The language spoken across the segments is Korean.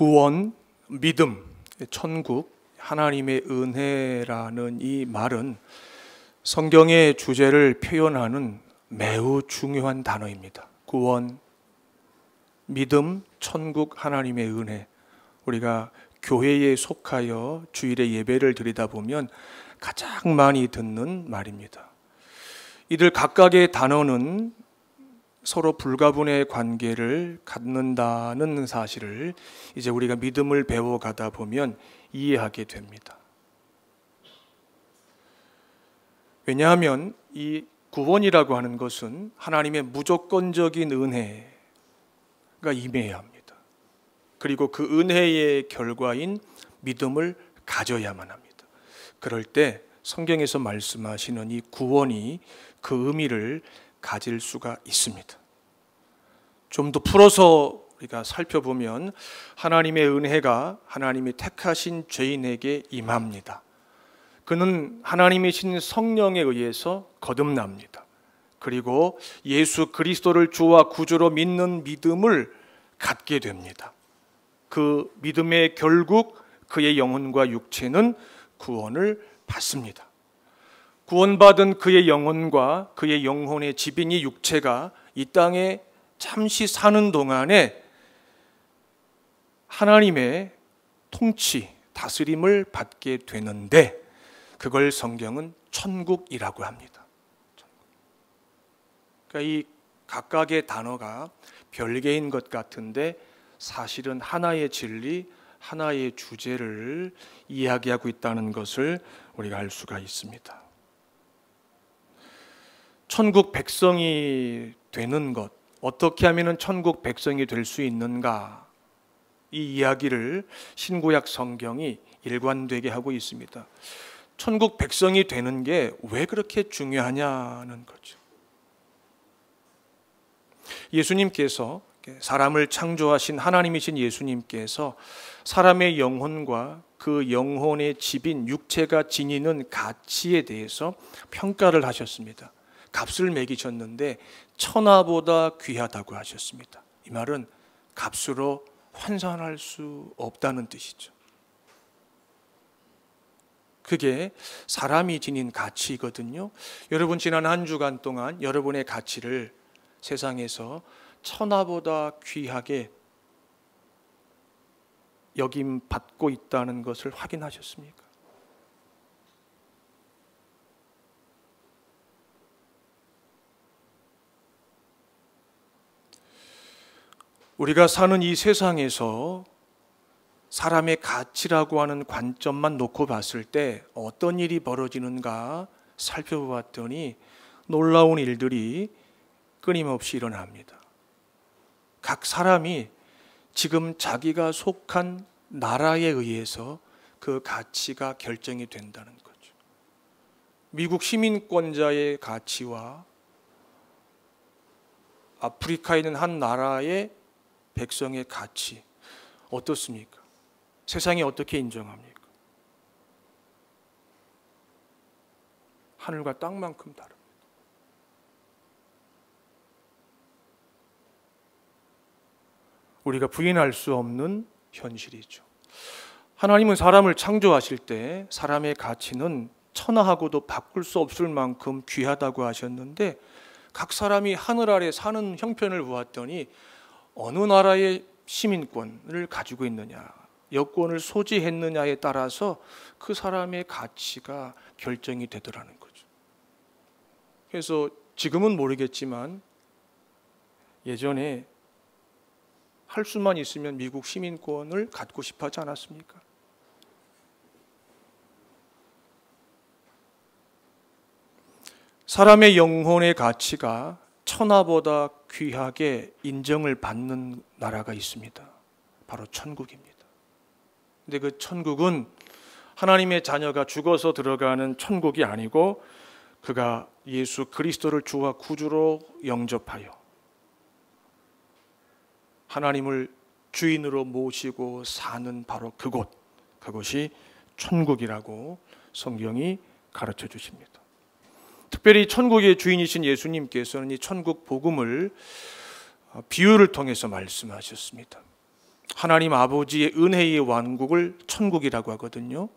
구원, 믿음, 천국, 하나님의 은혜라는 이 말은 성경의 주제를 표현하는 매우 중요한 단어입니다. 구원, 믿음, 천국, 하나님의 은혜. 우리가 교회에 속하여 주일에 예배를 드리다 보면 가장 많이 듣는 말입니다. 이들 각각의 단어는 서로 불가분의 관계를 갖는다는 사실을 이제 우리가 믿음을 배워가다 보면 이해하게 됩니다. 왜냐하면 이 구원이라고 하는 것은 하나님의 무조건적인 은혜가 임해야 합니다. 그리고 그 은혜의 결과인 믿음을 가져야만 합니다. 그럴 때 성경에서 말씀하시는 이 구원이 그 의미를 가질 수가 있습니다. 좀 더 풀어서 우리가 살펴보면 하나님의 은혜가 하나님이 택하신 죄인에게 임합니다. 그는 하나님이신 성령에 의해서 거듭납니다. 그리고 예수 그리스도를 주와 구주로 믿는 믿음을 갖게 됩니다. 그 믿음의 결국 그의 영혼과 육체는 구원을 받습니다. 구원받은 그의 영혼과 그의 영혼의 지빈이 육체가 이 땅에 잠시 사는 동안에 하나님의 통치, 다스림을 받게 되는데 그걸 성경은 천국이라고 합니다. 그러니까 이 각각의 단어가 별개인 것 같은데 사실은 하나의 진리, 하나의 주제를 이야기하고 있다는 것을 우리가 알 수가 있습니다. 천국 백성이 되는 것, 어떻게 하면 천국 백성이 될 수 있는가? 이 이야기를 신구약 성경이 일관되게 하고 있습니다. 천국 백성이 되는 게 왜 그렇게 중요하냐는 거죠. 예수님께서 사람을 창조하신 하나님이신 예수님께서 사람의 영혼과 그 영혼의 집인 육체가 지니는 가치에 대해서 평가를 하셨습니다. 값을 매기셨는데 천하보다 귀하다고 하셨습니다. 이 말은 값으로 환산할 수 없다는 뜻이죠. 그게 사람이 지닌 가치거든요. 여러분 지난 한 주간 동안 여러분의 가치를 세상에서 천하보다 귀하게 여김 받고 있다는 것을 확인하셨습니까? 우리가 사는 이 세상에서 사람의 가치라고 하는 관점만 놓고 봤을 때 어떤 일이 벌어지는가 살펴보았더니 놀라운 일들이 끊임없이 일어납니다. 각 사람이 지금 자기가 속한 나라에 의해서 그 가치가 결정이 된다는 거죠. 미국 시민권자의 가치와 아프리카에 있는 한 나라의 백성의 가치 어떻습니까? 세상이 어떻게 인정합니까? 하늘과 땅만큼 다릅니다. 우리가 부인할 수 없는 현실이죠. 하나님은 사람을 창조하실 때 사람의 가치는 천하하고도 바꿀 수 없을 만큼 귀하다고 하셨는데 각 사람이 하늘 아래 사는 형편을 보았더니 어느 나라의 시민권을 가지고 있느냐, 여권을 소지했느냐에 따라서 그 사람의 가치가 결정이 되더라는 거죠. 그래서 지금은 모르겠지만 예전에 할 수만 있으면 미국 시민권을 갖고 싶어 하지 않았습니까? 사람의 영혼의 가치가 천하보다 귀하게 인정을 받는 나라가 있습니다. 바로 천국입니다. 근데 그 천국은 하나님의 자녀가 죽어서 들어가는 천국이 아니고 그가 예수 그리스도를 주와 구주로 영접하여 하나님을 주인으로 모시고 사는 바로 그곳, 그것이 천국이라고 성경이 가르쳐 주십니다. 특별히 천국의 주인이신 예수님께서는 이 천국 복음을 비유를 통해서 말씀하셨습니다. 하나님 아버지의 은혜의 왕국을 천국이라고 하거든요.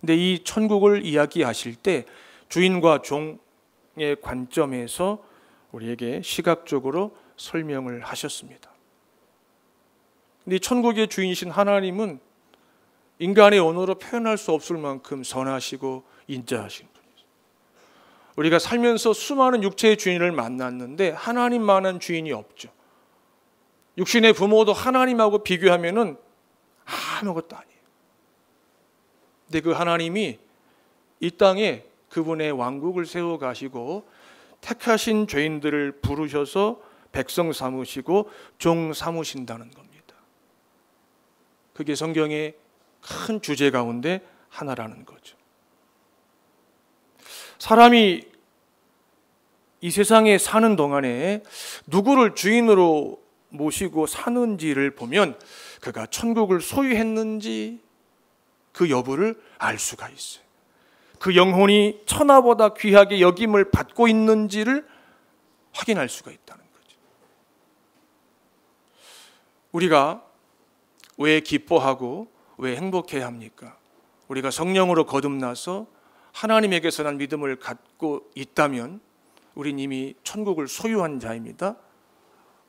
근데 이 천국을 이야기하실 때 주인과 종의 관점에서 우리에게 시각적으로 설명을 하셨습니다. 근데 천국의 주인이신 하나님은 인간의 언어로 표현할 수 없을 만큼 선하시고 인자하신. 우리가 살면서 수많은 육체의 주인을 만났는데 하나님만한 주인이 없죠. 육신의 부모도 하나님하고 비교하면은 아무것도 아니에요. 근데 그 하나님이 이 땅에 그분의 왕국을 세워 가시고 택하신 죄인들을 부르셔서 백성 삼으시고 종 삼으신다는 겁니다. 그게 성경의 큰 주제 가운데 하나라는 거죠. 사람이 이 세상에 사는 동안에 누구를 주인으로 모시고 사는지를 보면 그가 천국을 소유했는지 그 여부를 알 수가 있어요. 그 영혼이 천하보다 귀하게 여김을 받고 있는지를 확인할 수가 있다는 거죠. 우리가 왜 기뻐하고 왜 행복해야 합니까? 우리가 성령으로 거듭나서 하나님에게서 난 믿음을 갖고 있다면 우린 이미 천국을 소유한 자입니다.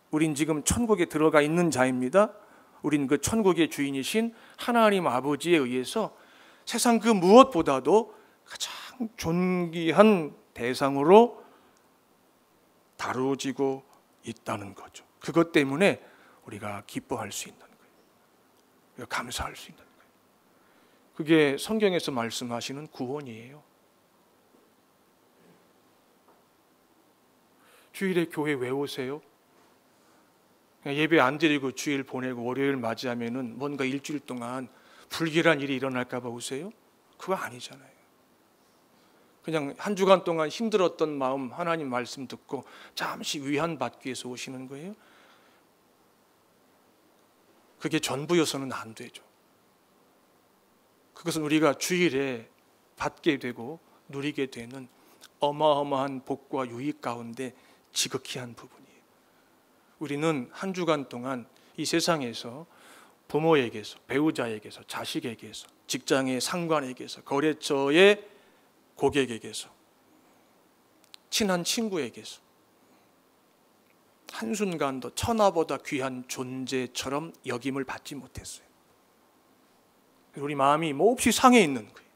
우린 지금 천국에 들어가 있는 자입니다. 우린 그 천국의 주인이신 하나님 아버지에 의해서 세상 그 무엇보다도 가장 존귀한 대상으로 다루어지고 있다는 거죠. 그것 때문에 우리가 기뻐할 수 있는 거예요. 감사할 수 있는 거예요. 그게 성경에서 말씀하시는 구원이에요. 주일에 교회 왜 오세요? 예배 안 드리고 주일 보내고 월요일 맞이하면은 뭔가 일주일 동안 불길한 일이 일어날까 봐 오세요? 그거 아니잖아요. 그냥 한 주간 동안 힘들었던 마음 하나님 말씀 듣고 잠시 위안 받기 위해서 오시는 거예요. 그게 전부여서는 안 되죠. 그것은 우리가 주일에 받게 되고 누리게 되는 어마어마한 복과 유익 가운데 지극히 한 부분이에요. 우리는 한 주간 동안 이 세상에서 부모에게서, 배우자에게서, 자식에게서, 직장의 상관에게서, 거래처의 고객에게서, 친한 친구에게서 한순간도 천하보다 귀한 존재처럼 여김을 받지 못했어요. 우리 마음이 몹시 상해 있는 거예요.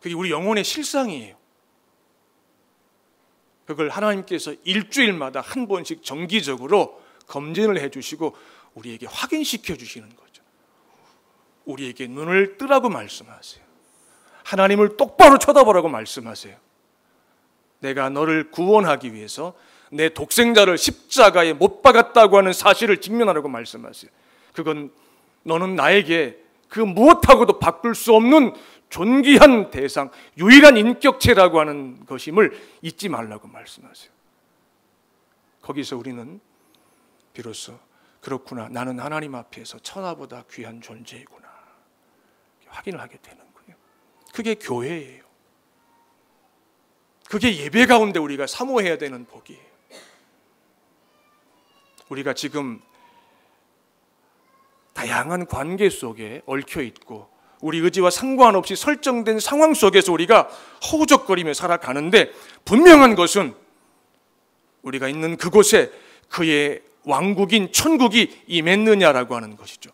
그게 우리 영혼의 실상이에요. 그걸 하나님께서 일주일마다 한 번씩 정기적으로 검진을 해주시고 우리에게 확인시켜 주시는 거죠. 우리에게 눈을 뜨라고 말씀하세요. 하나님을 똑바로 쳐다보라고 말씀하세요. 내가 너를 구원하기 위해서 내 독생자를 십자가에 못 박았다고 하는 사실을 직면하라고 말씀하세요. 그건 너는 나에게 그 무엇하고도 바꿀 수 없는 존귀한 대상, 유일한 인격체라고 하는 것임을 잊지 말라고 말씀하세요. 거기서 우리는 비로소 그렇구나. 나는 하나님 앞에서 천하보다 귀한 존재이구나. 확인을 하게 되는 거예요. 그게 교회예요. 그게 예배 가운데 우리가 사모해야 되는 복이에요. 우리가 지금 다양한 관계 속에 얽혀 있고 우리 의지와 상관없이 설정된 상황 속에서 우리가 허우적거리며 살아가는데 분명한 것은 우리가 있는 그곳에 그의 왕국인 천국이 임했느냐라고 하는 것이죠.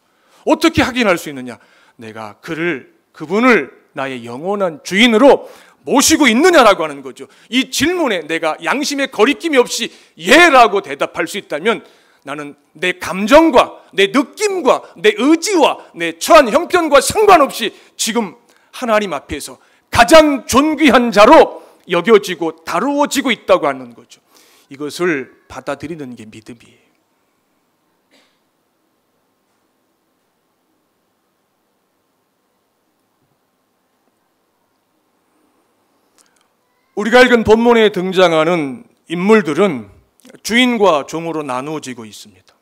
어떻게 확인할 수 있느냐? 내가 그를 그분을 나의 영원한 주인으로 모시고 있느냐라고 하는 거죠. 이 질문에 내가 양심의 거리낌이 없이 예라고 대답할 수 있다면 나는 내 감정과 내 느낌과 내 의지와 내 처한 형편과 상관없이 지금 하나님 앞에서 가장 존귀한 자로 여겨지고 다루어지고 있다고 하는 거죠. 이것을 받아들이는 게 믿음이에요. 우리가 읽은 본문에 등장하는 인물들은 주인과 종으로 나누어지고 있습니다.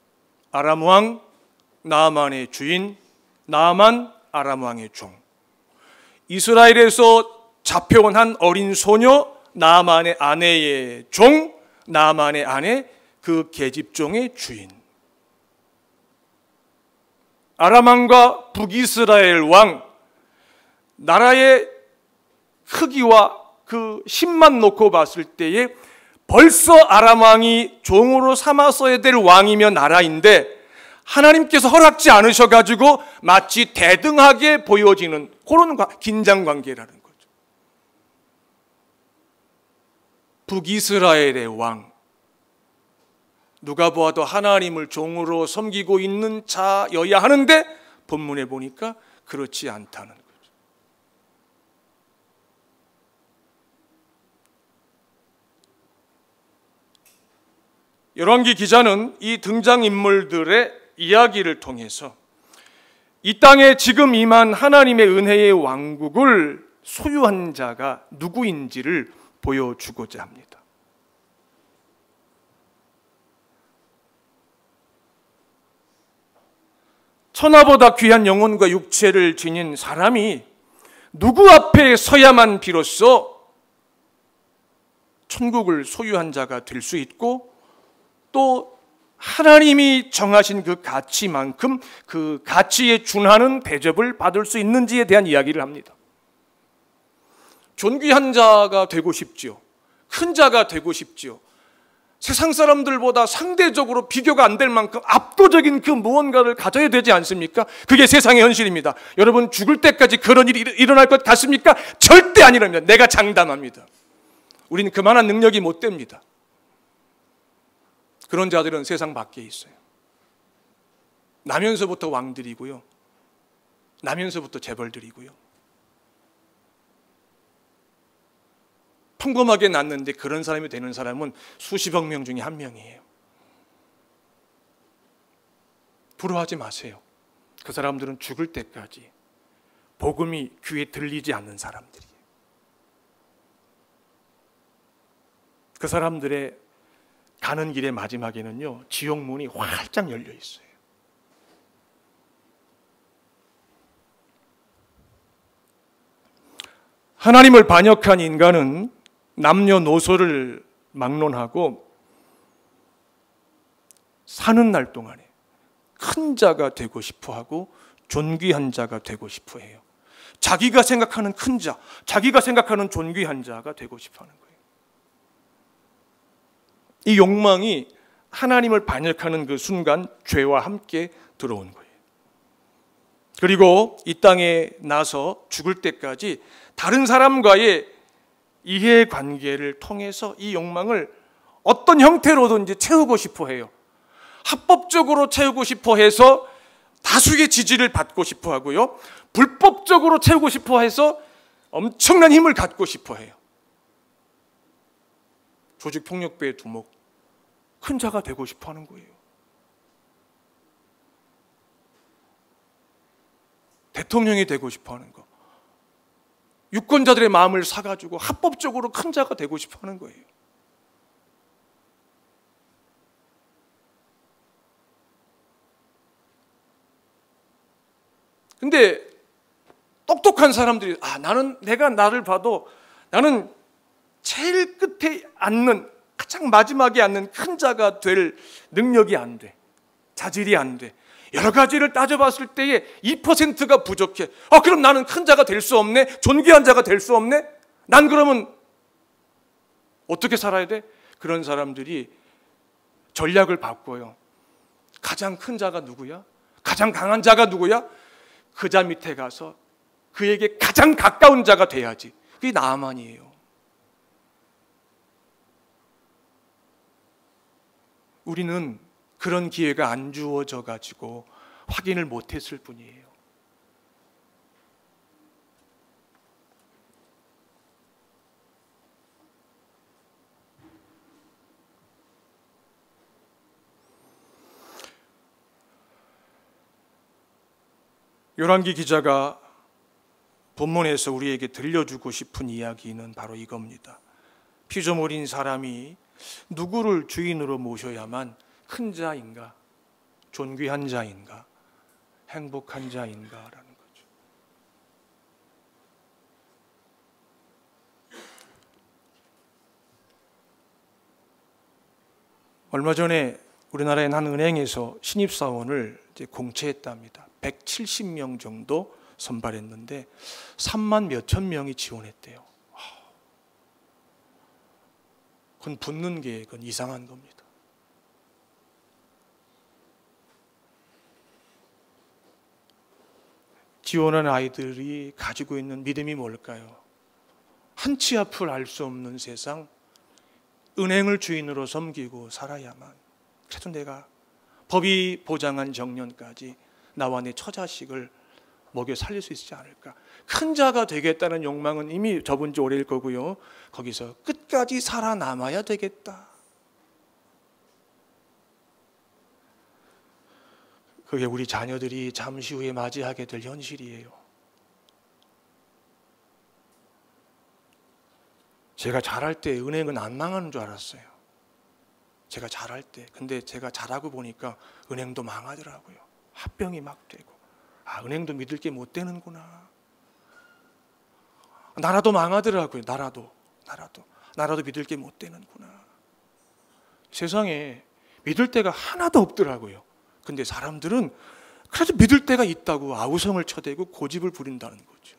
아람 왕 나만의 주인, 나만 아람 왕의 종. 이스라엘에서 잡혀온 한 어린 소녀 나만의 아내의 종, 나만의 아내 그 계집종의 주인. 아람 왕과 북이스라엘 왕 나라의 크기와 그 힘만 놓고 봤을 때에 벌써 아람 왕이 종으로 삼았어야 될 왕이며 나라인데 하나님께서 허락지 않으셔 가지고 마치 대등하게 보여지는 그런 긴장 관계라는 거죠. 북이스라엘의 왕 누가 보아도 하나님을 종으로 섬기고 있는 자여야 하는데 본문에 보니까 그렇지 않다는 열왕기 기자는 이 등장 인물들의 이야기를 통해서 이 땅에 지금 임한 하나님의 은혜의 왕국을 소유한 자가 누구인지를 보여주고자 합니다. 천하보다 귀한 영혼과 육체를 지닌 사람이 누구 앞에 서야만 비로소 천국을 소유한 자가 될 수 있고 또 하나님이 정하신 그 가치만큼 그 가치에 준하는 대접을 받을 수 있는지에 대한 이야기를 합니다. 존귀한 자가 되고 싶지요. 큰 자가 되고 싶지요. 세상 사람들보다 상대적으로 비교가 안 될 만큼 압도적인 그 무언가를 가져야 되지 않습니까? 그게 세상의 현실입니다. 여러분 죽을 때까지 그런 일이 일어날 것 같습니까? 절대 아니랍니다. 내가 장담합니다. 우리는 그만한 능력이 못 됩니다. 그런 자들은 세상 밖에 있어요. 나면서부터 왕들이고요. 나면서부터 재벌들이고요. 평범하게 났는데 그런 사람이 되는 사람은 수십억 명 중에 한 명이에요. 부러워하지 마세요. 그 사람들은 죽을 때까지 복음이 귀에 들리지 않는 사람들이에요. 그 사람들의 가는 길의 마지막에는요, 지옥 문이 활짝 열려 있어요. 하나님을 반역한 인간은 남녀노소를 막론하고 사는 날 동안에 큰 자가 되고 싶어 하고 존귀한 자가 되고 싶어 해요. 자기가 생각하는 큰 자, 자기가 생각하는 존귀한 자가 되고 싶어 하는 거예요. 이 욕망이 하나님을 반역하는 그 순간 죄와 함께 들어온 거예요. 그리고 이 땅에 나서 죽을 때까지 다른 사람과의 이해 관계를 통해서 이 욕망을 어떤 형태로든지 채우고 싶어 해요. 합법적으로 채우고 싶어 해서 다수의 지지를 받고 싶어 하고요. 불법적으로 채우고 싶어 해서 엄청난 힘을 갖고 싶어 해요. 조직 폭력배의 두목, 큰 자가 되고 싶어 하는 거예요. 대통령이 되고 싶어 하는 거. 유권자들의 마음을 사가지고 합법적으로 큰 자가 되고 싶어 하는 거예요. 근데 똑똑한 사람들이 아 나는 내가 나를 봐도 나는 제일 끝에 앉는 가장 마지막에 앉는 큰 자가 될 능력이 안 돼. 자질이 안 돼. 여러 가지를 따져봤을 때에 2%가 부족해. 아, 그럼 나는 큰 자가 될 수 없네? 존귀한 자가 될 수 없네? 난 그러면 어떻게 살아야 돼? 그런 사람들이 전략을 바꿔요. 가장 큰 자가 누구야? 가장 강한 자가 누구야? 그 자 밑에 가서 그에게 가장 가까운 자가 돼야지. 그게 나만이에요. 우리는 그런 기회가 안 주어져 가지고 확인을 못 했을 뿐이에요. 요란기 기자가 본문에서 우리에게 들려주고 싶은 이야기는 바로 이겁니다. 피조물인 사람이 누구를 주인으로 모셔야만 큰 자인가, 존귀한 자인가, 행복한 자인가라는 거죠. 얼마 전에 우리나라의 한 은행에서 신입사원을 공채했답니다. 170명 정도 선발했는데 3만 몇천 명이 지원했대요. 그건 붙는 게 그건 이상한 겁니다. 지원한 아이들이 가지고 있는 믿음이 뭘까요? 한 치 앞을 알 수 없는 세상, 은행을 주인으로 섬기고 살아야만. 그래도 내가 법이 보장한 정년까지 나와 내 처자식을 먹여 살릴 수 있지 않을까. 큰 자가 되겠다는 욕망은 이미 접은 지 오래일 거고요. 거기서 끝까지 살아남아야 되겠다. 그게 우리 자녀들이 잠시 후에 맞이하게 될 현실이에요. 제가 잘할 때 은행은 안 망하는 줄 알았어요. 제가 잘할 때. 근데 제가 잘하고 보니까 은행도 망하더라고요. 합병이 막 되고. 아, 은행도 믿을 게 못 되는구나. 나라도 망하더라고요. 나라도. 나라도. 나라도 믿을 게 못 되는구나. 세상에 믿을 때가 하나도 없더라고요. 근데 사람들은 그래도 믿을 때가 있다고 아우성을 쳐대고 고집을 부린다는 거죠.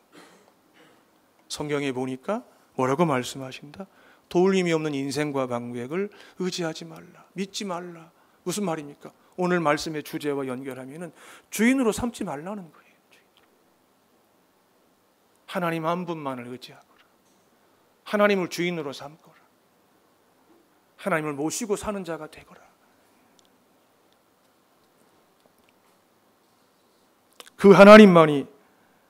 성경에 보니까 뭐라고 말씀하신다? 도울림이 없는 인생과 방백을 의지하지 말라. 믿지 말라. 무슨 말입니까? 오늘 말씀의 주제와 연결하면은 주인으로 삼지 말라는 거예요. 하나님 한 분만을 의지하거라. 하나님을 주인으로 삼거라. 하나님을 모시고 사는 자가 되거라. 그 하나님만이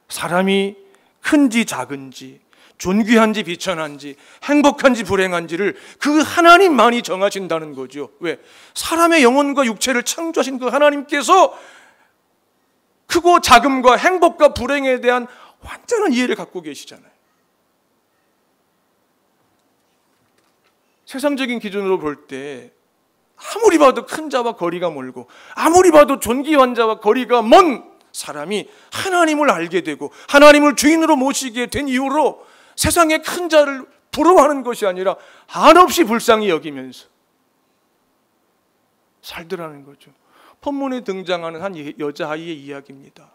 사람이 큰지 작은지 존귀한지 비천한지 행복한지 불행한지를 그 하나님만이 정하신다는 거죠. 왜? 사람의 영혼과 육체를 창조하신 그 하나님께서 크고 작음과 행복과 불행에 대한 완전한 이해를 갖고 계시잖아요. 세상적인 기준으로 볼 때 아무리 봐도 큰 자와 거리가 멀고 아무리 봐도 존귀한 자와 거리가 먼 사람이 하나님을 알게 되고 하나님을 주인으로 모시게 된 이후로 세상의 큰 자를 부러워하는 것이 아니라 한없이 불쌍히 여기면서 살더라는 거죠. 본문에 등장하는 한 여자아이의 이야기입니다.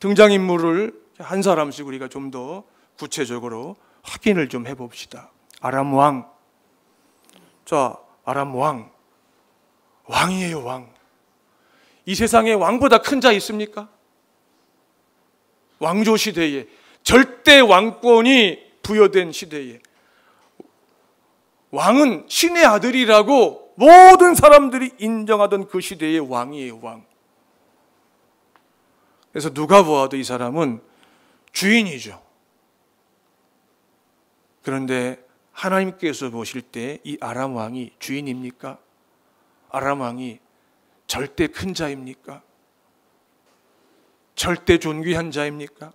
등장인물을 한 사람씩 우리가 좀 더 구체적으로 확인을 좀 해봅시다. 아람 왕. 자, 아람 왕. 왕이에요, 왕. 이 세상에 왕보다 큰 자 있습니까? 왕조 시대에 절대 왕권이 부여된 시대에 왕은 신의 아들이라고 모든 사람들이 인정하던 그 시대의 왕이에요, 왕. 그래서 누가 보아도 이 사람은 주인이죠. 그런데 하나님께서 보실 때 이 아람 왕이 주인입니까? 아람 왕이 절대 큰 자입니까? 절대 존귀한 자입니까?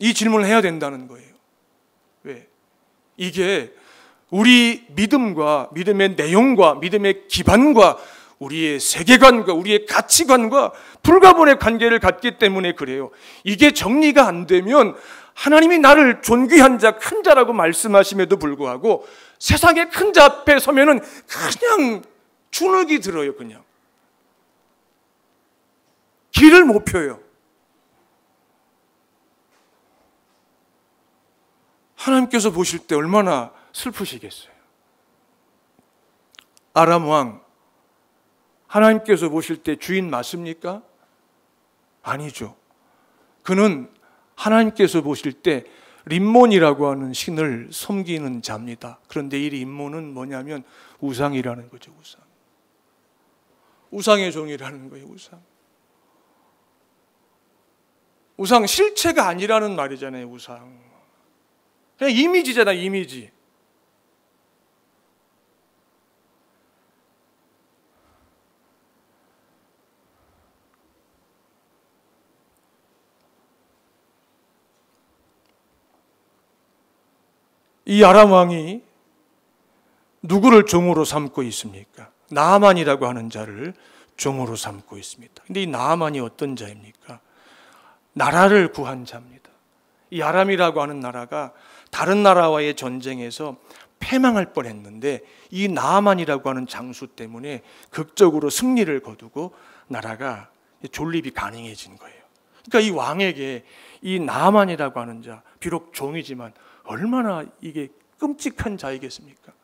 이 질문을 해야 된다는 거예요. 왜? 이게 우리 믿음과 믿음의 내용과 믿음의 기반과 우리의 세계관과 우리의 가치관과 불가분의 관계를 갖기 때문에 그래요. 이게 정리가 안 되면 하나님이 나를 존귀한 자, 큰 자라고 말씀하심에도 불구하고 세상의 큰 자 앞에 서면은 그냥 주눅이 들어요, 그냥. 길을 못 펴요. 하나님께서 보실 때 얼마나 슬프시겠어요. 아람 왕, 하나님께서 보실 때 주인 맞습니까? 아니죠. 그는 하나님께서 보실 때 림몬이라고 하는 신을 섬기는 자입니다. 그런데 이 림몬은 뭐냐면 우상이라는 거죠, 우상. 우상의 종이라는 거예요, 우상. 우상 실체가 아니라는 말이잖아요, 우상. 그냥 이미지잖아, 이미지. 이 아람 왕이 누구를 종으로 삼고 있습니까? 나만이라고 하는 자를 종으로 삼고 있습니다. 근데 이 나만이 어떤 자입니까? 나라를 구한 자입니다. 이 아람이라고 하는 나라가 다른 나라와의 전쟁에서 패망할 뻔했는데 이 나만이라고 하는 장수 때문에 극적으로 승리를 거두고 나라가 존립이 가능해진 거예요. 그러니까 이 왕에게 이 나만이라고 하는 자 비록 종이지만 얼마나 이게 끔찍한 자이겠습니까?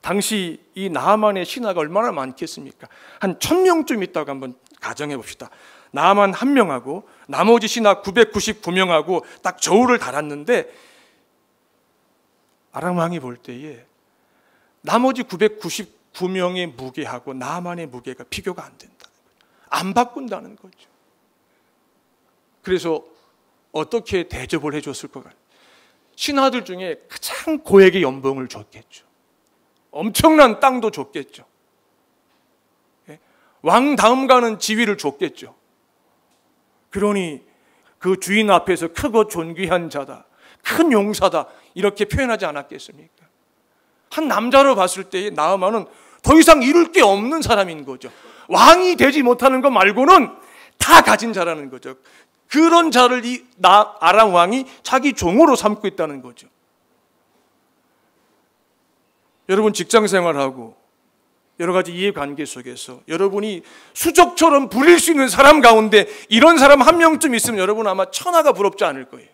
당시 이 나만의 신하가 얼마나 많겠습니까? 한 천명쯤 있다고 한번 가정해 봅시다. 나만 한 명하고 나머지 신하 999명하고 딱 저울을 달았는데 아람 왕이 볼 때에 나머지 999명의 무게하고 나만의 무게가 비교가 안 된다. 안 바꾼다는 거죠. 그래서 어떻게 대접을 해줬을 것 같아요? 신하들 중에 가장 고액의 연봉을 줬겠죠. 엄청난 땅도 줬겠죠. 예? 왕 다음 가는 지위를 줬겠죠. 그러니 그 주인 앞에서 크고 존귀한 자다. 큰 용사다. 이렇게 표현하지 않았겠습니까? 한 남자로 봤을 때 나아만은 더 이상 이룰 게 없는 사람인 거죠. 왕이 되지 못하는 것 말고는 다 가진 자라는 거죠. 그런 자를 이 나, 아람 왕이 자기 종으로 삼고 있다는 거죠. 여러분 직장 생활하고 여러 가지 이해관계 속에서 여러분이 수족처럼 부릴 수 있는 사람 가운데 이런 사람 한 명쯤 있으면 여러분 아마 천하가 부럽지 않을 거예요.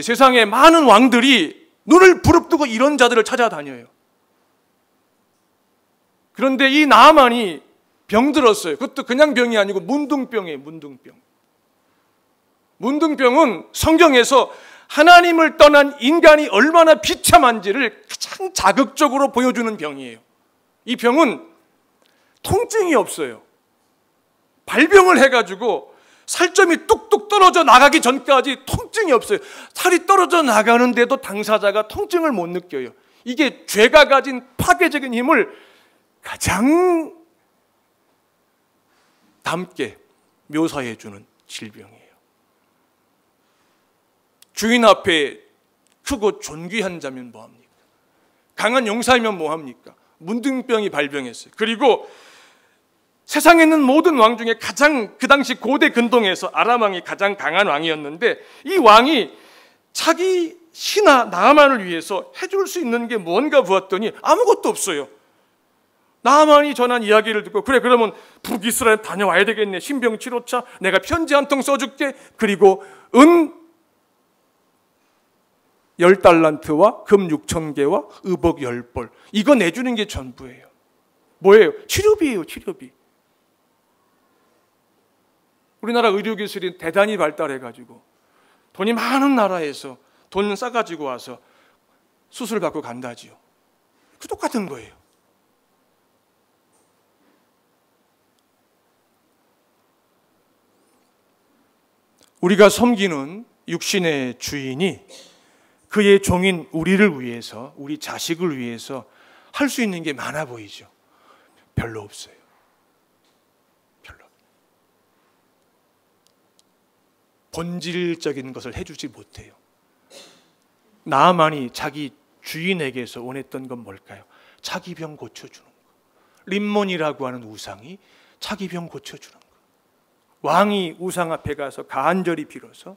세상에 많은 왕들이 눈을 부릅뜨고 이런 자들을 찾아다녀요. 그런데 이 나만이 병들었어요. 그것도 그냥 병이 아니고 문둥병이에요, 문둥병. 문둥병은 성경에서 하나님을 떠난 인간이 얼마나 비참한지를 가장 자극적으로 보여주는 병이에요. 이 병은 통증이 없어요. 발병을 해가지고 살점이 뚝뚝 떨어져 나가기 전까지 통증이 없어요. 살이 떨어져 나가는데도 당사자가 통증을 못 느껴요. 이게 죄가 가진 파괴적인 힘을 가장 담게 묘사해 주는 질병이에요. 주인 앞에 크고 존귀한 자면 뭐합니까? 강한 용사이면 뭐합니까? 문둥병이 발병했어요. 그리고 세상에 있는 모든 왕 중에 가장 그 당시 고대 근동에서 아람 왕이 가장 강한 왕이었는데 이 왕이 자기 신하 나만을 위해서 해줄 수 있는 게 뭔가 보았더니 아무것도 없어요. 나만이 전한 이야기를 듣고 그래 그러면 북이스라엘 다녀와야 되겠네. 신병 치료차 내가 편지 한 통 써줄게. 그리고 은 열달란트와 금 6천 개와 의복 열벌. 이거 내주는 게 전부예요. 뭐예요? 치료비예요 치료비 우리나라 의료기술이 대단히 발달해가지고 돈이 많은 나라에서 돈 싸가지고 와서 수술 받고 간다지요 그 똑같은 거예요 우리가 섬기는 육신의 주인이 그의 종인 우리를 위해서, 우리 자식을 위해서 할 수 있는 게 많아 보이죠. 별로 없어요. 별로. 본질적인 것을 해주지 못해요. 나만이 자기 주인에게서 원했던 건 뭘까요? 자기 병 고쳐주는 거. 림몬이라고 하는 우상이 자기 병 고쳐주는 거. 왕이 우상 앞에 가서 간절히 빌어서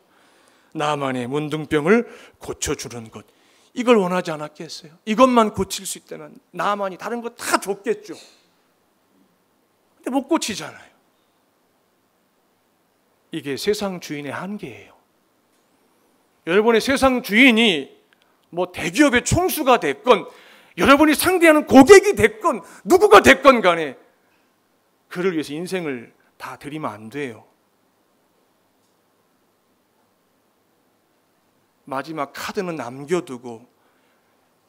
나만의 문둥병을 고쳐주는 것. 이걸 원하지 않았겠어요? 이것만 고칠 수 있다면 나만이 다른 거 다 줬겠죠. 근데 못 고치잖아요. 이게 세상 주인의 한계예요. 여러분의 세상 주인이 뭐 대기업의 총수가 됐건 여러분이 상대하는 고객이 됐건 누구가 됐건 간에 그를 위해서 인생을 다 드리면 안 돼요. 마지막 카드는 남겨두고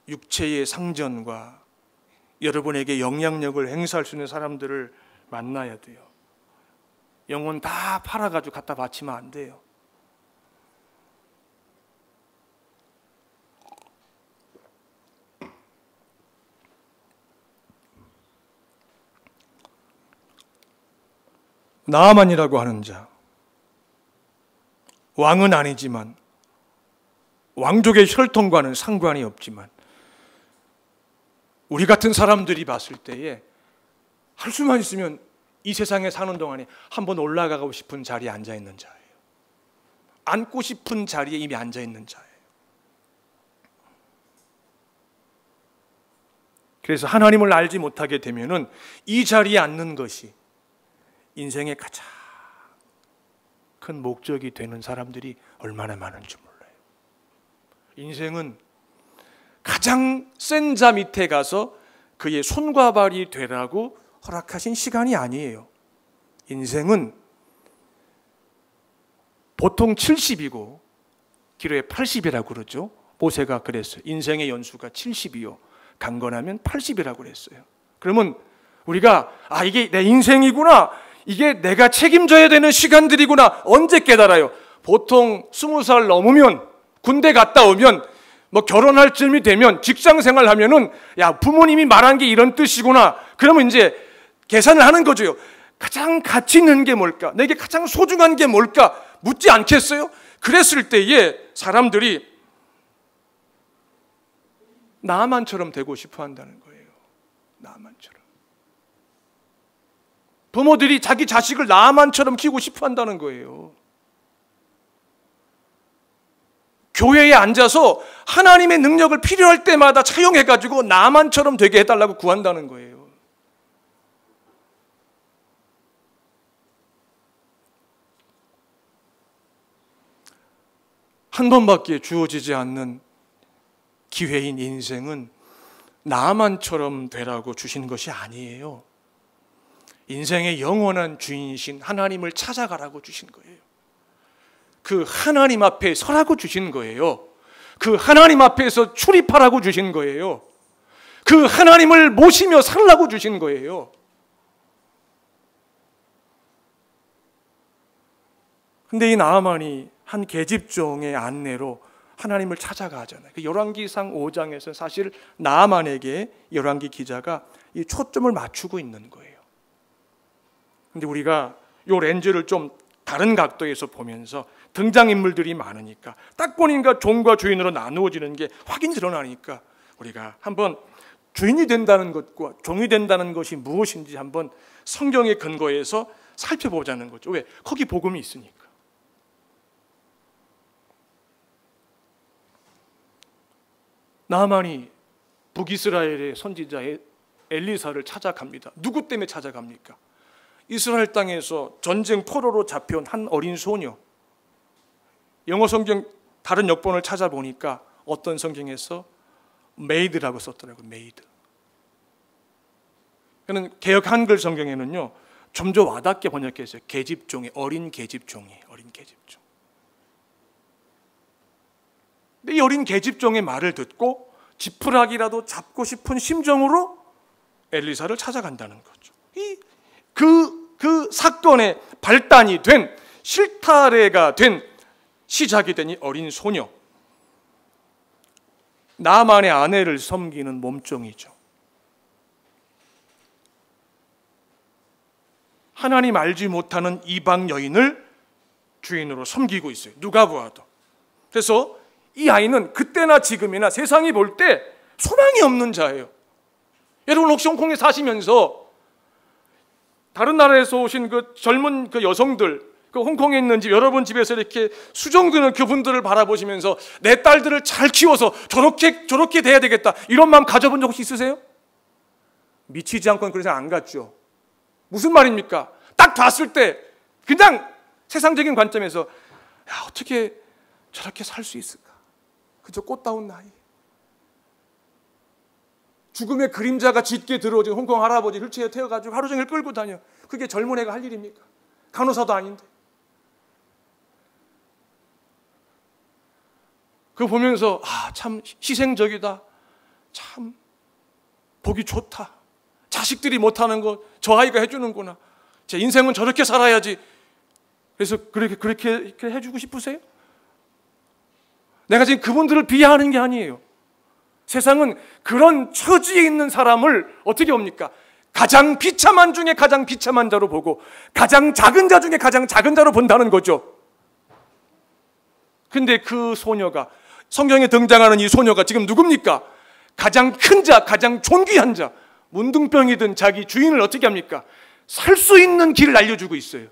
육체의 상전과 여러분에게 영향력을 행사할 수 있는 사람들을 만나야 돼요. 영혼 다 팔아가지고 갖다 바치면 안 돼요. 나만이라고 하는 자. 왕은 아니지만 왕족의 혈통과는 상관이 없지만 우리 같은 사람들이 봤을 때에 할 수만 있으면 이 세상에 사는 동안에 한번 올라가고 싶은 자리에 앉아 있는 자예요. 앉고 싶은 자리에 이미 앉아 있는 자예요. 그래서 하나님을 알지 못하게 되면은 이 자리에 앉는 것이 인생의 가장 큰 목적이 되는 사람들이 얼마나 많은지 몰라요. 인생은 가장 센 자 밑에 가서 그의 손과 발이 되라고 허락하신 시간이 아니에요. 인생은 보통 70이고 기로에 80이라고 그러죠. 모세가 그랬어요. 인생의 연수가 70이요. 강건하면 80이라고 그랬어요. 그러면 우리가 아 이게 내 인생이구나. 이게 내가 책임져야 되는 시간들이구나. 언제 깨달아요? 보통 20살 넘으면 군대 갔다 오면 뭐 결혼할 쯤이 되면 직장 생활 하면은 야 부모님이 말한 게 이런 뜻이구나. 그러면 이제 계산을 하는 거죠. 가장 가치 있는 게 뭘까? 내게 가장 소중한 게 뭘까? 묻지 않겠어요? 그랬을 때에 사람들이 나만처럼 되고 싶어 한다는 거예요. 나만처럼. 부모들이 자기 자식을 나만처럼 키우고 싶어 한다는 거예요. 교회에 앉아서 하나님의 능력을 필요할 때마다 차용해가지고 나만처럼 되게 해달라고 구한다는 거예요. 한 번밖에 주어지지 않는 기회인 인생은 나만처럼 되라고 주신 것이 아니에요. 인생의 영원한 주인이신 하나님을 찾아가라고 주신 거예요. 그 하나님 앞에 서라고 주신 거예요. 그 하나님 앞에서 출입하라고 주신 거예요. 그 하나님을 모시며 살라고 주신 거예요. 근데 이 나아만이 한 계집종의 안내로 하나님을 찾아가 하잖아요. 그 열왕기상 5장에서 사실 나만에게 열왕기 기자가 이 초점을 맞추고 있는 거예요. 근데 우리가 요 렌즈를 좀 다른 각도에서 보면서 등장인물들이 많으니까 딱 보니까 종과 주인으로 나누어지는 게 확인이 드러나니까 우리가 한번 주인이 된다는 것과 종이 된다는 것이 무엇인지 한번 성경의 근거에서 살펴보자는 거죠. 왜? 거기 복음이 있으니까. 나아만이 북이스라엘의 선지자 엘리사를 찾아갑니다. 누구 때문에 찾아갑니까? 이스라엘 땅에서 전쟁 포로로 잡혀온 한 어린 소녀. 영어 성경 다른 역본을 찾아보니까 어떤 성경에서 maid라고 썼더라고요. 메이드. 그는 개혁 한글 성경에는요. 좀 더 와닿게 번역했어요. 계집종이 어린 계집종이 어린 계집 종. 이 어린 계집종의 말을 듣고 지푸라기라도 잡고 싶은 심정으로 엘리사를 찾아간다는 거죠. 이 그, 그 사건의 발단이 된 실타래가 된 시작이 된 이 어린 소녀. 나만의 아내를 섬기는 몸종이죠. 하나님 알지 못하는 이방 여인을 주인으로 섬기고 있어요. 누가 보아도. 그래서 이 아이는 그때나 지금이나 세상이 볼 때 소망이 없는 자예요. 여러분 혹시 홍콩에 사시면서 다른 나라에서 오신 그 젊은 그 여성들, 그 홍콩에 있는 집, 여러분 집에서 이렇게 수정드는 그분들을 바라보시면서 내 딸들을 잘 키워서 저렇게, 저렇게 돼야 되겠다. 이런 마음 가져본 적 혹시 있으세요? 미치지 않고는 그래서 안 갔죠. 무슨 말입니까? 딱 봤을 때 그냥 세상적인 관점에서 야, 어떻게 저렇게 살 수 있을까? 그저 꽃다운 나이. 죽음의 그림자가 짙게 들어오지 홍콩 할아버지 휠체어 태워가지고 하루 종일 끌고 다녀. 그게 젊은 애가 할 일입니까? 간호사도 아닌데. 그 보면서 아 참 희생적이다. 참 보기 좋다. 자식들이 못하는 거 저 아이가 해주는구나. 제 인생은 저렇게 살아야지. 그래서 그렇게 그렇게 해주고 싶으세요? 내가 지금 그분들을 비하하는 게 아니에요. 세상은 그런 처지에 있는 사람을 어떻게 봅니까? 가장 비참한 중에 가장 비참한 자로 보고 가장 작은 자 중에 가장 작은 자로 본다는 거죠. 근데 그 소녀가 성경에 등장하는 이 소녀가 지금 누굽니까? 가장 큰 자, 가장 존귀한 자, 문둥병이든 자기 주인을 어떻게 합니까? 살 수 있는 길을 알려주고 있어요.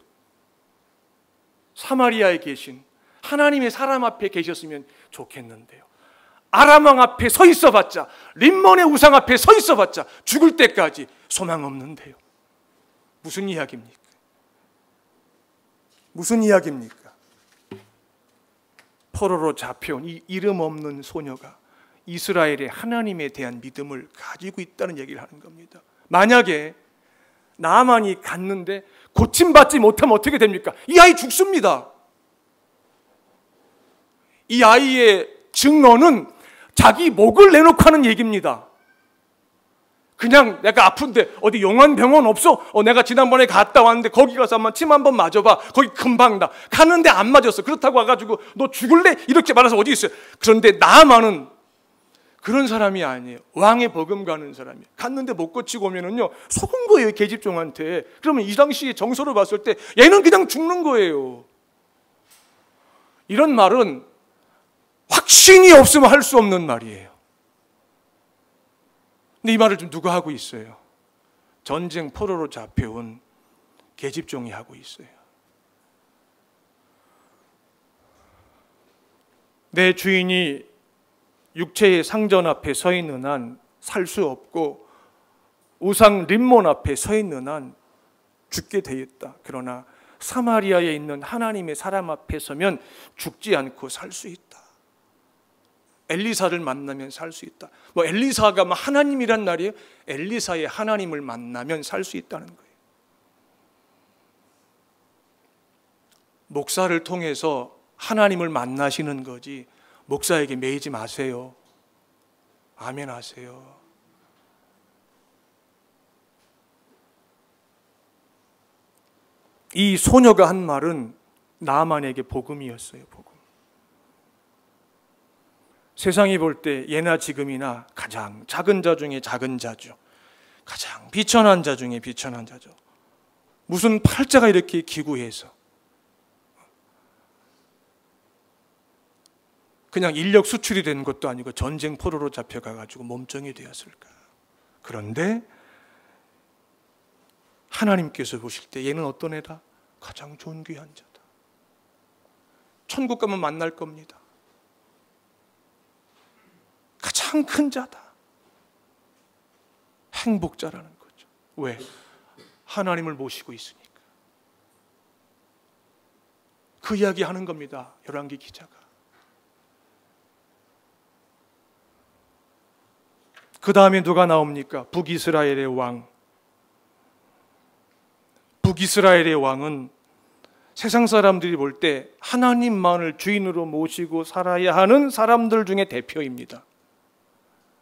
사마리아에 계신 하나님의 사람 앞에 계셨으면 좋겠는데요. 아람왕 앞에 서 있어봤자 림몬의 우상 앞에 서 있어봤자 죽을 때까지 소망 없는데요. 무슨 이야기입니까? 무슨 이야기입니까? 포로로 잡혀온 이 이름 없는 소녀가 이스라엘의 하나님에 대한 믿음을 가지고 있다는 얘기를 하는 겁니다. 만약에 나만이 갔는데 고침받지 못하면 어떻게 됩니까? 이 아이 죽습니다. 이 아이의 증언은 자기 목을 내놓고 하는 얘기입니다. 그냥 내가 아픈데 어디 용환병원 없어? 어, 내가 지난번에 갔다 왔는데 거기 가서 한번 침 한번 맞아봐. 거기 금방 나. 갔는데 안 맞았어. 그렇다고 와가지고 너 죽을래? 이렇게 말해서 어디 있어요? 그런데 나만은 그런 사람이 아니에요. 왕의 버금 가는 사람이에요. 갔는데 못 고치고 오면은요 속은 거예요 계집종한테. 그러면 이 당시에 정서를 봤을 때 얘는 그냥 죽는 거예요. 이런 말은 확 신이 없으면 할 수 없는 말이에요. 근데 이 말을 좀 누가 하고 있어요? 전쟁 포로로 잡혀온 계집종이 하고 있어요. 내 주인이 육체의 상전 앞에 서 있는 한 살 수 없고 우상 림몬 앞에 서 있는 한 죽게 되었다. 그러나 사마리아에 있는 하나님의 사람 앞에 서면 죽지 않고 살 수 있다. 엘리사를 만나면 살 수 있다. 뭐 엘리사가 뭐 하나님이란 말이에요. 엘리사의 하나님을 만나면 살 수 있다는 거예요. 목사를 통해서 하나님을 만나시는 거지 목사에게 매이지 마세요. 아멘 하세요. 이 소녀가 한 말은 나만에게 복음이었어요. 복음. 세상이 볼 때 예나 지금이나 가장 작은 자 중에 작은 자죠. 가장 비천한 자 중에 비천한 자죠. 무슨 팔자가 이렇게 기구해서 그냥 인력 수출이 된 것도 아니고 전쟁 포로로 잡혀가 가지고 몸종이 되었을까? 그런데 하나님께서 보실 때 얘는 어떤 애다? 가장 존귀한 자다. 천국 가면 만날 겁니다. 가장 큰 자다. 행복자라는 거죠. 왜? 하나님을 모시고 있으니까. 그 이야기 하는 겁니다. 열왕기 기자가. 그 다음에 누가 나옵니까? 북이스라엘의 왕. 북이스라엘의 왕은 세상 사람들이 볼 때 하나님만을 주인으로 모시고 살아야 하는 사람들 중에 대표입니다.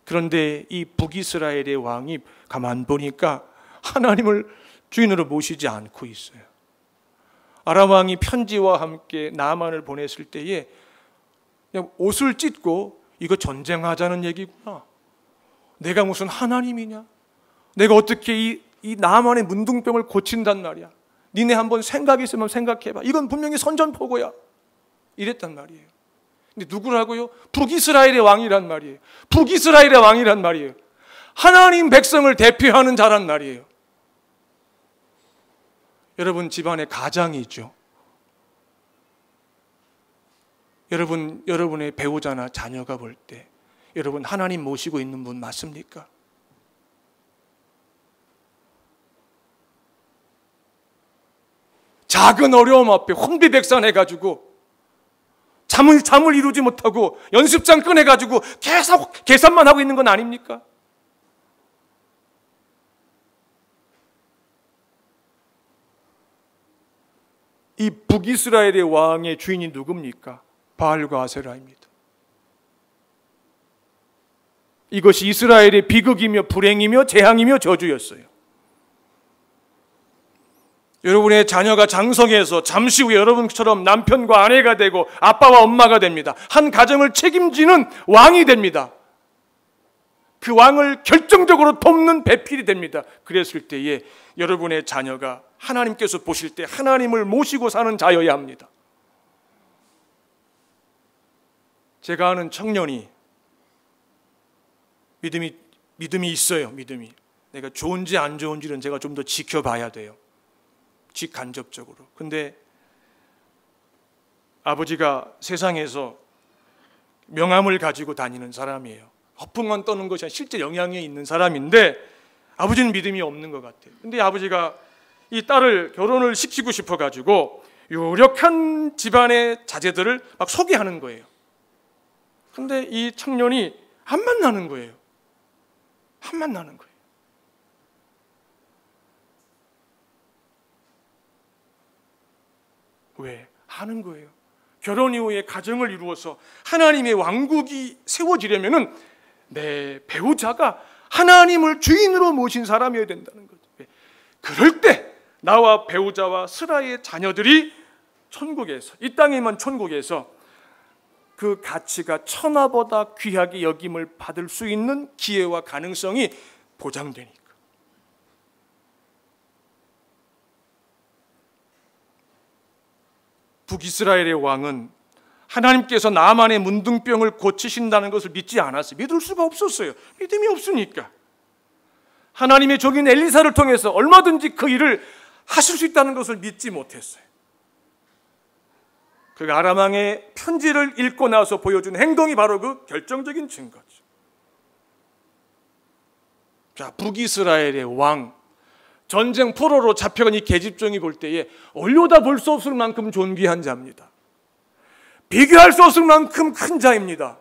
그런데 이 북이스라엘의 왕이 가만 보니까 하나님을 주인으로 모시지 않고 있어요. 아람 왕이 편지와 함께 나만을 보냈을 때에 그냥 옷을 찢고 이거 전쟁하자는 얘기구나. 내가 무슨 하나님이냐? 내가 어떻게 이, 이 나만의 문둥병을 고친단 말이야. 니네 한번 생각 있으면 생각해봐. 이건 분명히 선전포고야. 이랬단 말이에요. 근데 누구라고요? 북이스라엘의 왕이란 말이에요. 북이스라엘의 왕이란 말이에요. 하나님 백성을 대표하는 자란 말이에요. 여러분 집안에 가장이 있죠. 여러분 여러분의 배우자나 자녀가 볼 때 여러분 하나님 모시고 있는 분 맞습니까? 작은 어려움 앞에 혼비백산해 가지고 잠을 잠을 이루지 못하고 연습장 꺼내 가지고 계속 계산만 하고 있는 건 아닙니까? 이 북이스라엘의 왕의 주인이 누굽니까? 바알과 아세라입니다. 이것이 이스라엘의 비극이며 불행이며 재앙이며 저주였어요. 여러분의 자녀가 장성해서 잠시 후에 여러분처럼 남편과 아내가 되고 아빠와 엄마가 됩니다. 한 가정을 책임지는 왕이 됩니다. 그 왕을 결정적으로 돕는 배필이 됩니다. 그랬을 때에 여러분의 자녀가 하나님께서 보실 때 하나님을 모시고 사는 자여야 합니다. 제가 아는 청년이 믿음이 믿음이 있어요. 믿음이. 내가 좋은지 안 좋은지는 제가 좀 더 지켜봐야 돼요. 직간접적으로. 근데 아버지가 세상에서 명함을 가지고 다니는 사람이에요. 허풍만 떠는 것이 아니라 실제 영향이 있는 사람인데 아버지는 믿음이 없는 것 같아요. 근데 아버지가 이 딸을 결혼을 시키고 싶어 가지고 유력한 집안의 자제들을 막 소개하는 거예요. 근데 이 청년이 안 만나는 거예요. 안 만나는 거예요. 왜? 하는 거예요. 결혼 이후에 가정을 이루어서 하나님의 왕국이 세워지려면은 내 배우자가 하나님을 주인으로 모신 사람이어야 된다는 거죠. 그럴 때 나와 배우자와 스라의 자녀들이 천국에서 이 땅에만 천국에서 그 가치가 천하보다 귀하게 여김을 받을 수 있는 기회와 가능성이 보장되니까. 북이스라엘의 왕은 하나님께서 나만의 문둥병을 고치신다는 것을 믿지 않았어요. 믿을 수가 없었어요. 믿음이 없으니까. 하나님의 종인 엘리사를 통해서 얼마든지 그 일을 하실 수 있다는 것을 믿지 못했어요. 그 아람왕의 편지를 읽고 나서 보여준 행동이 바로 그 결정적인 증거죠. 자, 북이스라엘의 왕, 전쟁 포로로 잡혀간 이 계집종이 볼 때에 올려다 볼 수 없을 만큼 존귀한 자입니다. 비교할 수 없을 만큼 큰 자입니다.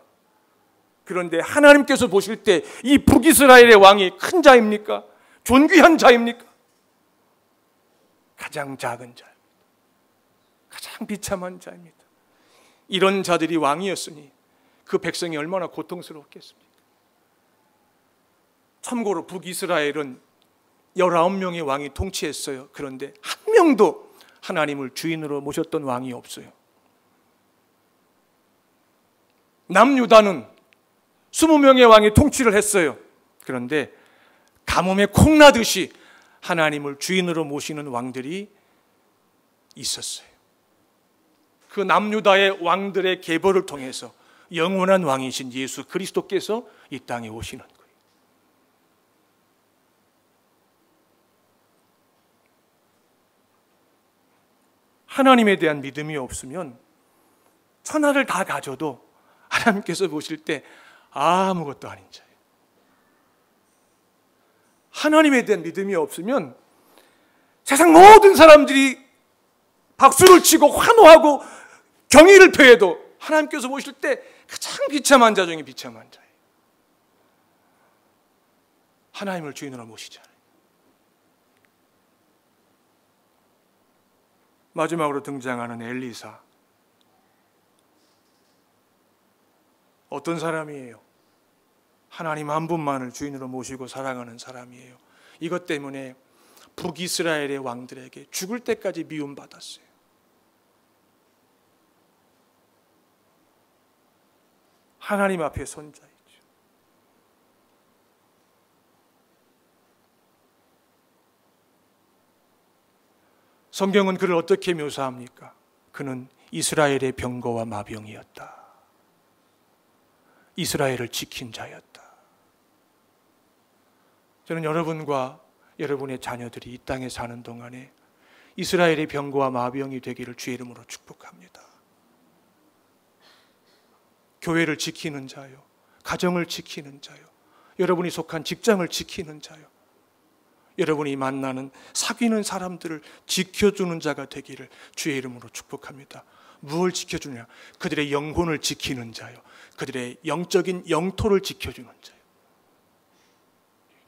그런데 하나님께서 보실 때 이 북이스라엘의 왕이 큰 자입니까? 존귀한 자입니까? 가장 작은 자입니다. 가장 비참한 자입니다. 이런 자들이 왕이었으니 그 백성이 얼마나 고통스러웠겠습니까? 참고로 북이스라엘은 19명의 왕이 통치했어요. 그런데 한 명도 하나님을 주인으로 모셨던 왕이 없어요. 남유다는 20명의 왕이 통치를 했어요. 그런데 가뭄에 콩나듯이 하나님을 주인으로 모시는 왕들이 있었어요. 그 남유다의 왕들의 계보를 통해서 영원한 왕이신 예수 그리스도께서 이 땅에 오시는 거예요. 하나님에 대한 믿음이 없으면 천하를 다 가져도 하나님께서 보실 때 아무것도 아닌 자예요. 하나님에 대한 믿음이 없으면 세상 모든 사람들이 박수를 치고 환호하고 경의를 표해도 하나님께서 보실 때 가장 비참한 자 중에 비참한 자예요. 하나님을 주인으로 모시잖아요. 마지막으로 등장하는 엘리사. 어떤 사람이에요? 하나님 한 분만을 주인으로 모시고 살아가는 사람이에요. 이것 때문에 북이스라엘의 왕들에게 죽을 때까지 미움받았어요. 하나님 앞에 선자이죠. 성경은 그를 어떻게 묘사합니까? 그는 이스라엘의 병거와 마병이었다. 이스라엘을 지킨 자였다. 저는 여러분과 여러분의 자녀들이 이 땅에 사는 동안에 이스라엘의 병거와 마병이 되기를 주의 이름으로 축복합니다. 교회를 지키는 자요. 가정을 지키는 자요. 여러분이 속한 직장을 지키는 자요. 여러분이 만나는 사귀는 사람들을 지켜주는 자가 되기를 주의 이름으로 축복합니다. 무엇을 지켜주냐? 그들의 영혼을 지키는 자요. 그들의 영적인 영토를 지켜주는 자요.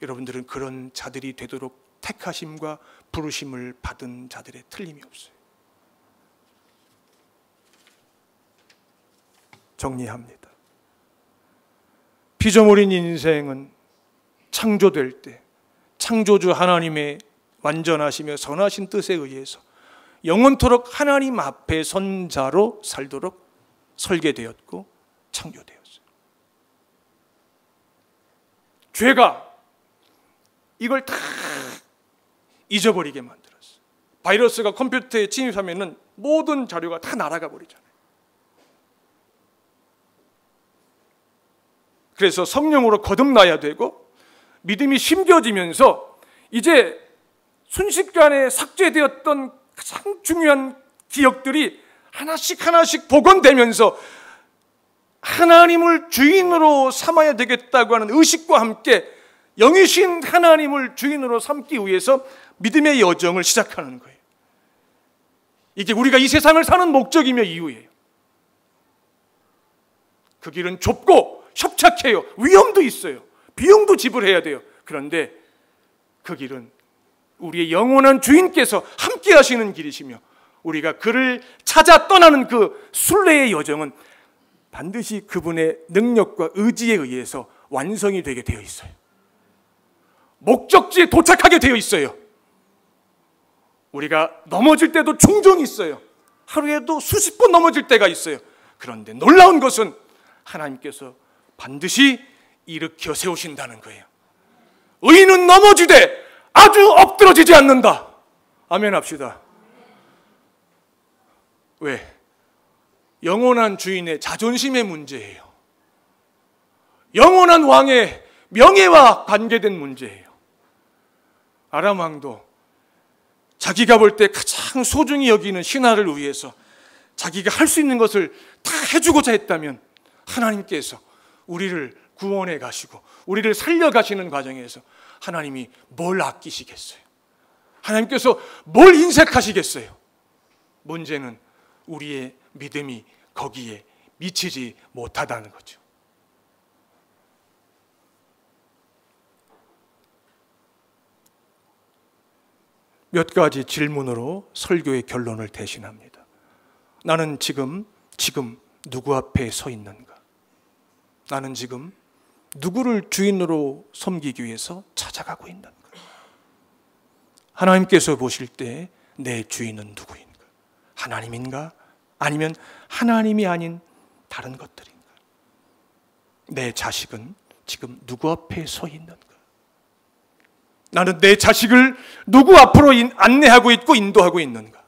여러분들은 그런 자들이 되도록 택하심과 부르심을 받은 자들의 틀림이 없어요. 정리합니다. 피조물인 인생은 창조될 때 창조주 하나님의 완전하시며 선하신 뜻에 의해서 영원토록 하나님 앞에 선 자로 살도록 설계되었고 창조되었어요. 죄가 이걸 다 잊어버리게 만들었어요. 바이러스가 컴퓨터에 침입하면 모든 자료가 다 날아가 버리잖아요. 그래서 성령으로 거듭나야 되고 믿음이 심겨지면서 이제 순식간에 삭제되었던 가장 중요한 기억들이 하나씩 하나씩 복원되면서 하나님을 주인으로 삼아야 되겠다고 하는 의식과 함께 영이신 하나님을 주인으로 삼기 위해서 믿음의 여정을 시작하는 거예요. 이게 우리가 이 세상을 사는 목적이며 이유예요. 그 길은 좁고 협착해요. 위험도 있어요. 비용도 지불해야 돼요. 그런데 그 길은 우리의 영원한 주인께서 함께 하시는 길이시며 우리가 그를 찾아 떠나는 그 순례의 여정은 반드시 그분의 능력과 의지에 의해서 완성이 되게 되어 있어요. 목적지에 도착하게 되어 있어요. 우리가 넘어질 때도 종종 있어요. 하루에도 수십 번 넘어질 때가 있어요. 그런데 놀라운 것은 하나님께서 반드시 일으켜 세우신다는 거예요. 의인은 넘어지되 아주 엎드러지지 않는다. 아멘 합시다. 왜? 영원한 주인의 자존심의 문제예요. 영원한 왕의 명예와 관계된 문제예요. 아람 왕도 자기가 볼 때 가장 소중히 여기는 신하를 위해서 자기가 할 수 있는 것을 다 해주고자 했다면 하나님께서 우리를 구원해 가시고 우리를 살려 가시는 과정에서 하나님이 뭘 아끼시겠어요? 하나님께서 뭘 인색하시겠어요? 문제는 우리의 믿음이 거기에 미치지 못하다는 거죠. 몇 가지 질문으로 설교의 결론을 대신합니다. 나는 지금, 지금 누구 앞에 서 있는가? 나는 지금 누구를 주인으로 섬기기 위해서 찾아가고 있는 가? 하나님께서 보실 때 내 주인은 누구인가? 하나님인가? 아니면 하나님이 아닌 다른 것들인가? 내 자식은 지금 누구 앞에 서 있는가? 나는 내 자식을 누구 앞으로 안내하고 있고 인도하고 있는가?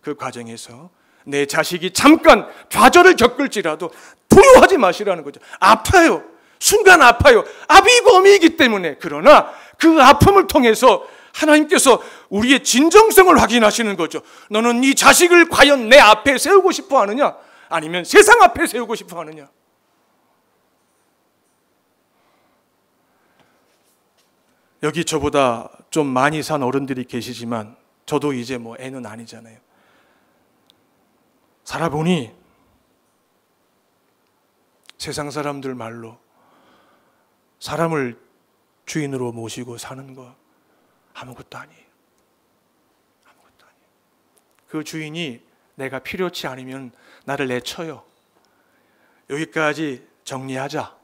그 과정에서 내 자식이 잠깐 좌절을 겪을지라도 두려워하지 마시라는 거죠. 아파요. 순간 아파요. 아비고 어미이기 때문에. 그러나 그 아픔을 통해서 하나님께서 우리의 진정성을 확인하시는 거죠. 너는 네 자식을 과연 내 앞에 세우고 싶어 하느냐? 아니면 세상 앞에 세우고 싶어 하느냐? 여기 저보다 좀 많이 산 어른들이 계시지만 저도 이제 뭐 애는 아니잖아요. 살아보니 세상 사람들 말로 사람을 주인으로 모시고 사는 거 아무것도 아니에요. 아무것도 아니에요. 그 주인이 내가 필요치 않으면 나를 내쳐요. 여기까지 정리하자.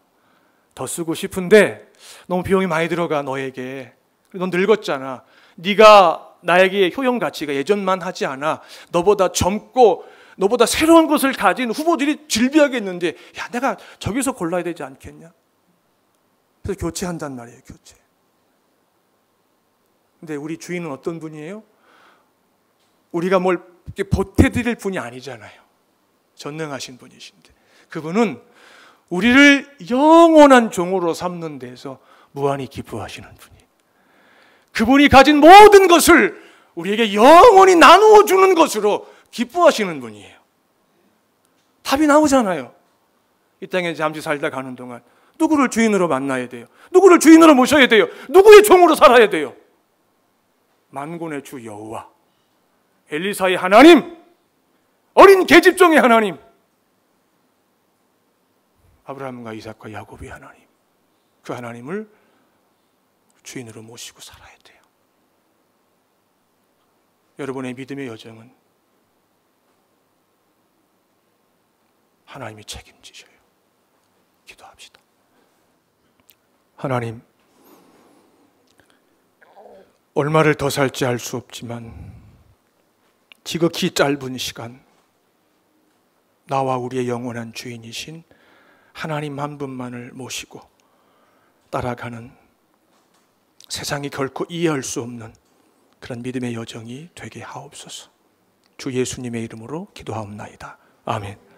더 쓰고 싶은데 너무 비용이 많이 들어가 너에게. 넌 늙었잖아. 네가 나에게 효용 가치가 예전만 하지 않아. 너보다 젊고 너보다 새로운 것을 가진 후보들이 질비하겠는데 야 내가 저기서 골라야 되지 않겠냐? 그래서 교체한단 말이에요, 교체. 근데 우리 주인은 어떤 분이에요? 우리가 뭘 보태드릴 분이 아니잖아요. 전능하신 분이신데. 그분은 우리를 영원한 종으로 삼는 데서 무한히 기뻐하시는 분이. 그분이 가진 모든 것을 우리에게 영원히 나누어 주는 것으로 기뻐하시는 분이에요. 답이 나오잖아요. 이 땅에 잠시 살다 가는 동안 누구를 주인으로 만나야 돼요? 누구를 주인으로 모셔야 돼요? 누구의 종으로 살아야 돼요? 만군의 주 여호와, 엘리사의 하나님, 어린 계집종의 하나님, 아브라함과 이삭과 야곱의 하나님, 그 하나님을 주인으로 모시고 살아야 돼요. 여러분의 믿음의 여정은 하나님이 책임지셔요. 기도합시다. 하나님, 얼마를 더 살지 알 수 없지만 지극히 짧은 시간 나와 우리의 영원한 주인이신 하나님 한 분만을 모시고 따라가는 세상이 결코 이해할 수 없는 그런 믿음의 여정이 되게 하옵소서. 주 예수님의 이름으로 기도하옵나이다. 아멘.